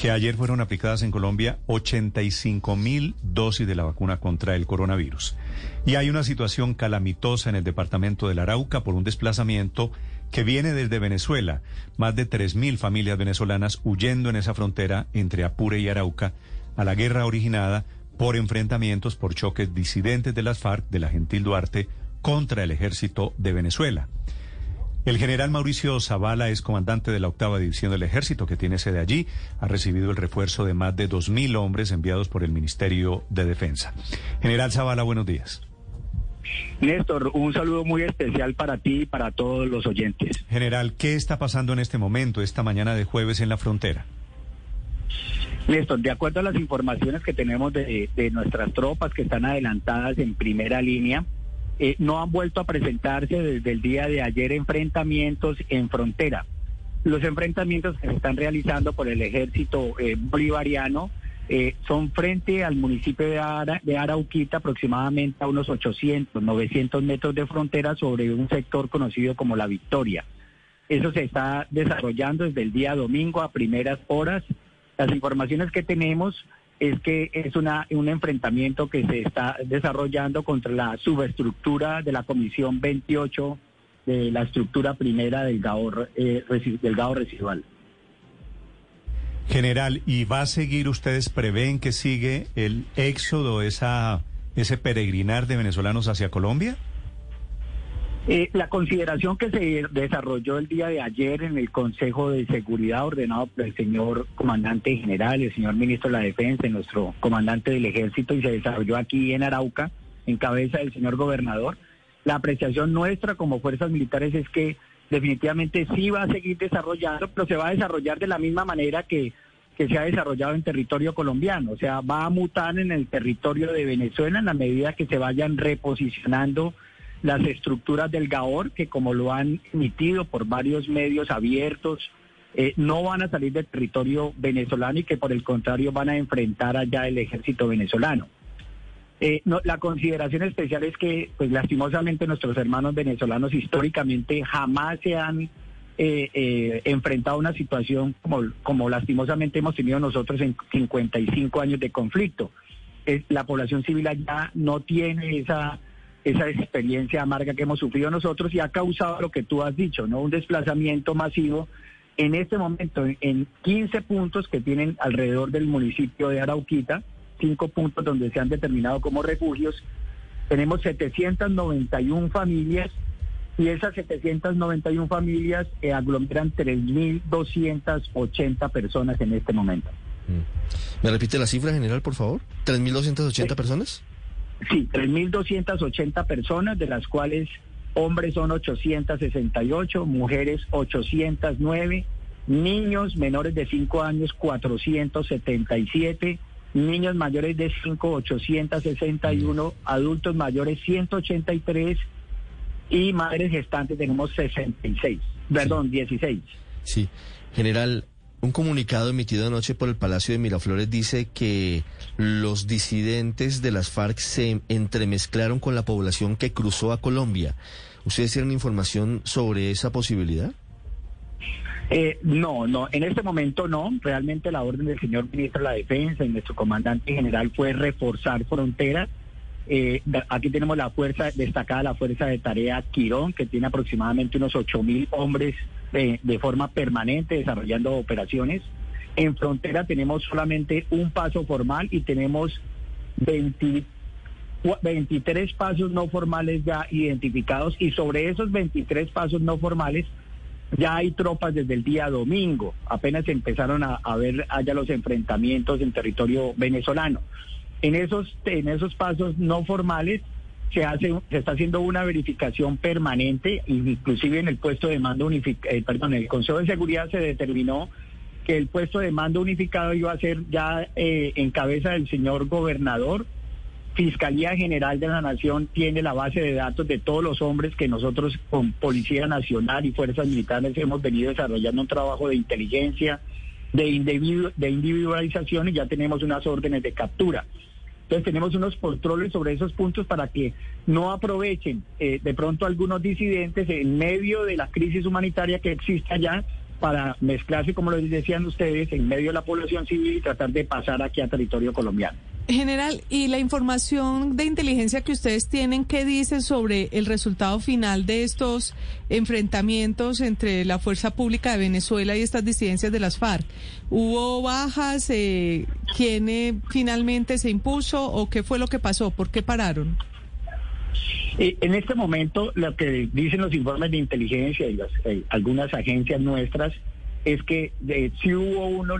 que ayer fueron aplicadas en Colombia 85 mil dosis de la vacuna contra el coronavirus. Y hay una situación calamitosa en el departamento del Arauca por un desplazamiento que viene desde Venezuela. Más de 3 mil familias venezolanas huyendo en esa frontera entre Apure y Arauca a la guerra originada por enfrentamientos, por choques disidentes de las FARC, de la Gentil Duarte, contra el ejército de Venezuela. El general Mauricio Zavala es comandante de la octava división del ejército que tiene sede allí. Ha recibido el refuerzo de más de 2.000 hombres enviados por el Ministerio de Defensa. General Zavala, buenos días. Néstor, un saludo muy especial para ti y para todos los oyentes. General, ¿qué está pasando en este momento, esta mañana de jueves en la frontera? Néstor, de acuerdo a las informaciones que tenemos de, de nuestras tropas que están adelantadas en primera línea, eh, no han vuelto a presentarse desde el día de ayer enfrentamientos en frontera. Los enfrentamientos que se están realizando por el ejército eh, bolivariano eh, son frente al municipio de, Ara, de Arauquita, aproximadamente a unos 800, 900 metros de frontera sobre un sector conocido como La Victoria. Eso se está desarrollando desde el día domingo a primeras horas. Las informaciones que tenemos es que es una, un enfrentamiento que se está desarrollando contra la subestructura de la Comisión 28 de la estructura primera del GAO, eh, del GAO residual. General, ¿y va a seguir, ustedes prevén que sigue el éxodo, esa, ese peregrinar de venezolanos hacia Colombia? Eh, la consideración que se desarrolló el día de ayer en el Consejo de Seguridad ordenado por el señor comandante general, el señor ministro de la Defensa, nuestro comandante del Ejército, y se desarrolló aquí en Arauca, en cabeza del señor gobernador, la apreciación nuestra como fuerzas militares es que definitivamente sí va a seguir desarrollando, pero se va a desarrollar de la misma manera que, que se ha desarrollado en territorio colombiano. O sea, va a mutar en el territorio de Venezuela en la medida que se vayan reposicionando las estructuras del GAOR, que como lo han emitido por varios medios abiertos, eh, no van a salir del territorio venezolano y que por el contrario van a enfrentar allá el ejército venezolano. Eh, la consideración especial es que, pues lastimosamente, nuestros hermanos venezolanos históricamente jamás se han eh, eh, enfrentado a una situación como, como lastimosamente hemos tenido nosotros en 55 años de conflicto. Eh, la población civil allá no tiene esa esa experiencia amarga que hemos sufrido nosotros y ha causado lo que tú has dicho, ¿no? Un desplazamiento masivo en este momento en 15 puntos que tienen alrededor del municipio de Arauquita, cinco puntos donde se han determinado como refugios. Tenemos 791 familias y esas 791 familias eh, aglomeran 3.280 personas en este momento. ¿Me repite la cifra general, por favor? ¿3.280 Sí. personas? Sí, 3.280 personas, de las cuales hombres son 868, mujeres 809, niños menores de 5 años 477, niños mayores de 5 861, adultos mayores 183 y madres gestantes tenemos 66, perdón, 16. Sí. General, un comunicado emitido anoche por el Palacio de Miraflores dice que los disidentes de las FARC se entremezclaron con la población que cruzó a Colombia. ¿Ustedes tienen información sobre esa posibilidad? Eh, no, no, en este momento no. Realmente la orden del señor ministro de la Defensa y nuestro comandante general fue reforzar fronteras. Eh, aquí tenemos la fuerza destacada, la fuerza de tarea Quirón, que tiene aproximadamente unos ocho mil hombres eh, de forma permanente desarrollando operaciones. En frontera tenemos solamente un paso formal y tenemos 20 cua- 23 pasos no formales ya identificados y sobre esos 23 pasos no formales ya hay tropas desde el día domingo. Apenas empezaron a, a ver allá los enfrentamientos en territorio venezolano. En esos, en esos pasos no formales se hace, se está haciendo una verificación permanente, inclusive en el puesto de mando unificado, eh, perdón, el Consejo de Seguridad se determinó que el puesto de mando unificado iba a ser ya eh, en cabeza del señor gobernador. Fiscalía General de la Nación tiene la base de datos de todos los hombres que nosotros con Policía Nacional y Fuerzas Militares hemos venido desarrollando un trabajo de inteligencia, de, individu de individualización y ya tenemos unas órdenes de captura. Entonces tenemos unos controles sobre esos puntos para que no aprovechen eh, de pronto algunos disidentes en medio de la crisis humanitaria que existe allá para mezclarse, como lo decían ustedes, en medio de la población civil y tratar de pasar aquí a territorio colombiano. General, ¿y la información de inteligencia que ustedes tienen, qué dice sobre el resultado final de estos enfrentamientos entre la Fuerza Pública de Venezuela y estas disidencias de las FARC? ¿Hubo bajas? Eh, ¿Quién eh, finalmente se impuso o qué fue lo que pasó? ¿Por qué pararon? Eh, en este momento, lo que dicen los informes de inteligencia y las, eh, algunas agencias nuestras es que eh, sí hubo uno,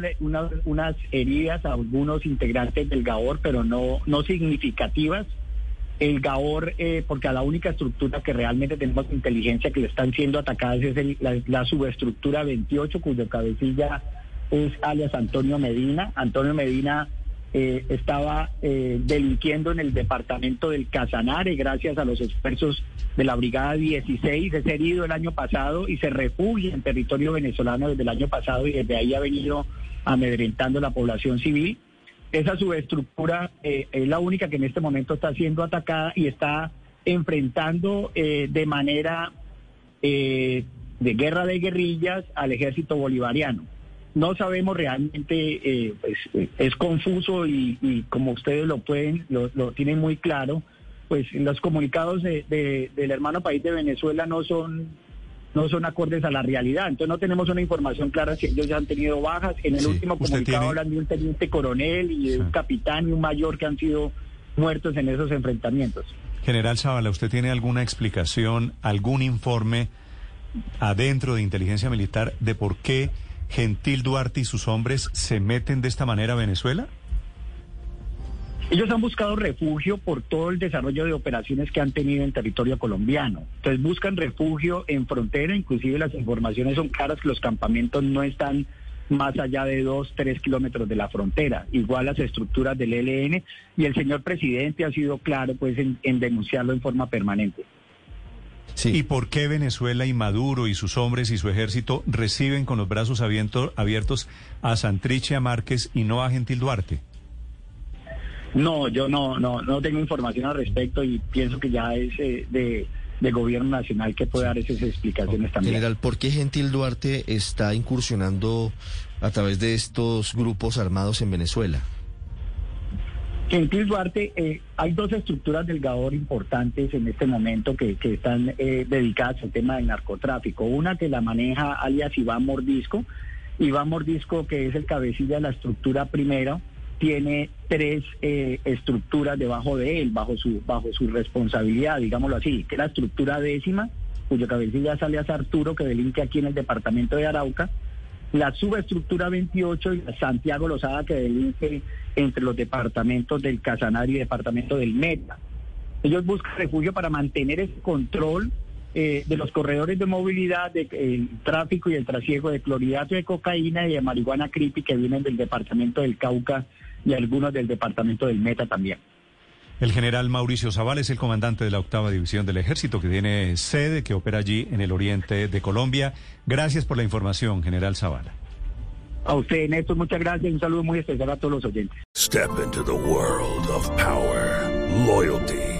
unas heridas a algunos integrantes del GAOR, pero no, no significativas. El GAOR, eh, porque a la única estructura que realmente tenemos inteligencia que le están siendo atacadas es el, la, la subestructura 28, cuyo cabecilla es alias Antonio Medina. Antonio Medina eh, estaba eh, delinquiendo en el departamento del Casanare gracias a los esfuerzos de la Brigada 16. Es herido el año pasado y se refugia en territorio venezolano desde el año pasado y desde ahí ha venido amedrentando la población civil. Esa subestructura eh, es la única que en este momento está siendo atacada y está enfrentando eh, de manera eh, de guerra de guerrillas al ejército bolivariano no sabemos realmente, eh, pues, eh, es confuso y, y, como ustedes lo pueden, lo, lo, tienen muy claro, pues los comunicados de, de, del hermano país de Venezuela no son no son acordes a la realidad. Entonces no tenemos una información clara si ellos ya han tenido bajas. En el sí, último comunicado tiene... hablan de un teniente coronel y de sí. un capitán y un mayor que han sido muertos en esos enfrentamientos. General Zavala, ¿usted tiene alguna explicación, algún informe adentro de inteligencia militar de por qué Gentil Duarte y sus hombres se meten de esta manera a Venezuela? Ellos han buscado refugio por todo el desarrollo de operaciones que han tenido en territorio colombiano. Entonces buscan refugio en frontera, inclusive las informaciones son claras que los campamentos no están más allá de dos, tres kilómetros de la frontera, igual las estructuras del ELN, y el señor presidente ha sido claro pues en, en denunciarlo en forma permanente. Sí. ¿Y por qué Venezuela y Maduro y sus hombres y su ejército reciben con los brazos abiertos, abiertos a Santriche, Márquez y no a Gentil Duarte? No, yo no, no, no tengo información al respecto y pienso que ya es eh, de, de, gobierno nacional que puede dar esas explicaciones también. General, ¿por qué Gentil Duarte está incursionando a través de estos grupos armados en Venezuela? Gentil Duarte, eh, hay dos estructuras del GAOR importantes en este momento que, están eh, dedicadas al tema del narcotráfico. Una que la maneja alias Iván Mordisco. Iván Mordisco, que es el cabecilla de la estructura primera, tiene tres eh, estructuras debajo de él, bajo su, bajo su responsabilidad, digámoslo así, que es la estructura décima, cuyo cabecilla es alias Arturo, que delinque aquí en el departamento de Arauca, la subestructura 28 y Santiago Lozada que delinque entre los departamentos del Casanare y departamento del Meta. Ellos buscan refugio para mantener ese control eh, de los corredores de movilidad, del de, tráfico y el trasiego de clorhidrato de cocaína y de marihuana creepy que vienen del departamento del Cauca y algunos del departamento del Meta también. El general Mauricio Zaval es el comandante de la octava división del ejército que tiene sede, que opera allí en el oriente de Colombia. Gracias por la información, general Zavala. A usted, Néstor, muchas gracias. Un saludo muy especial a todos los oyentes. Step into the world of power, loyalty,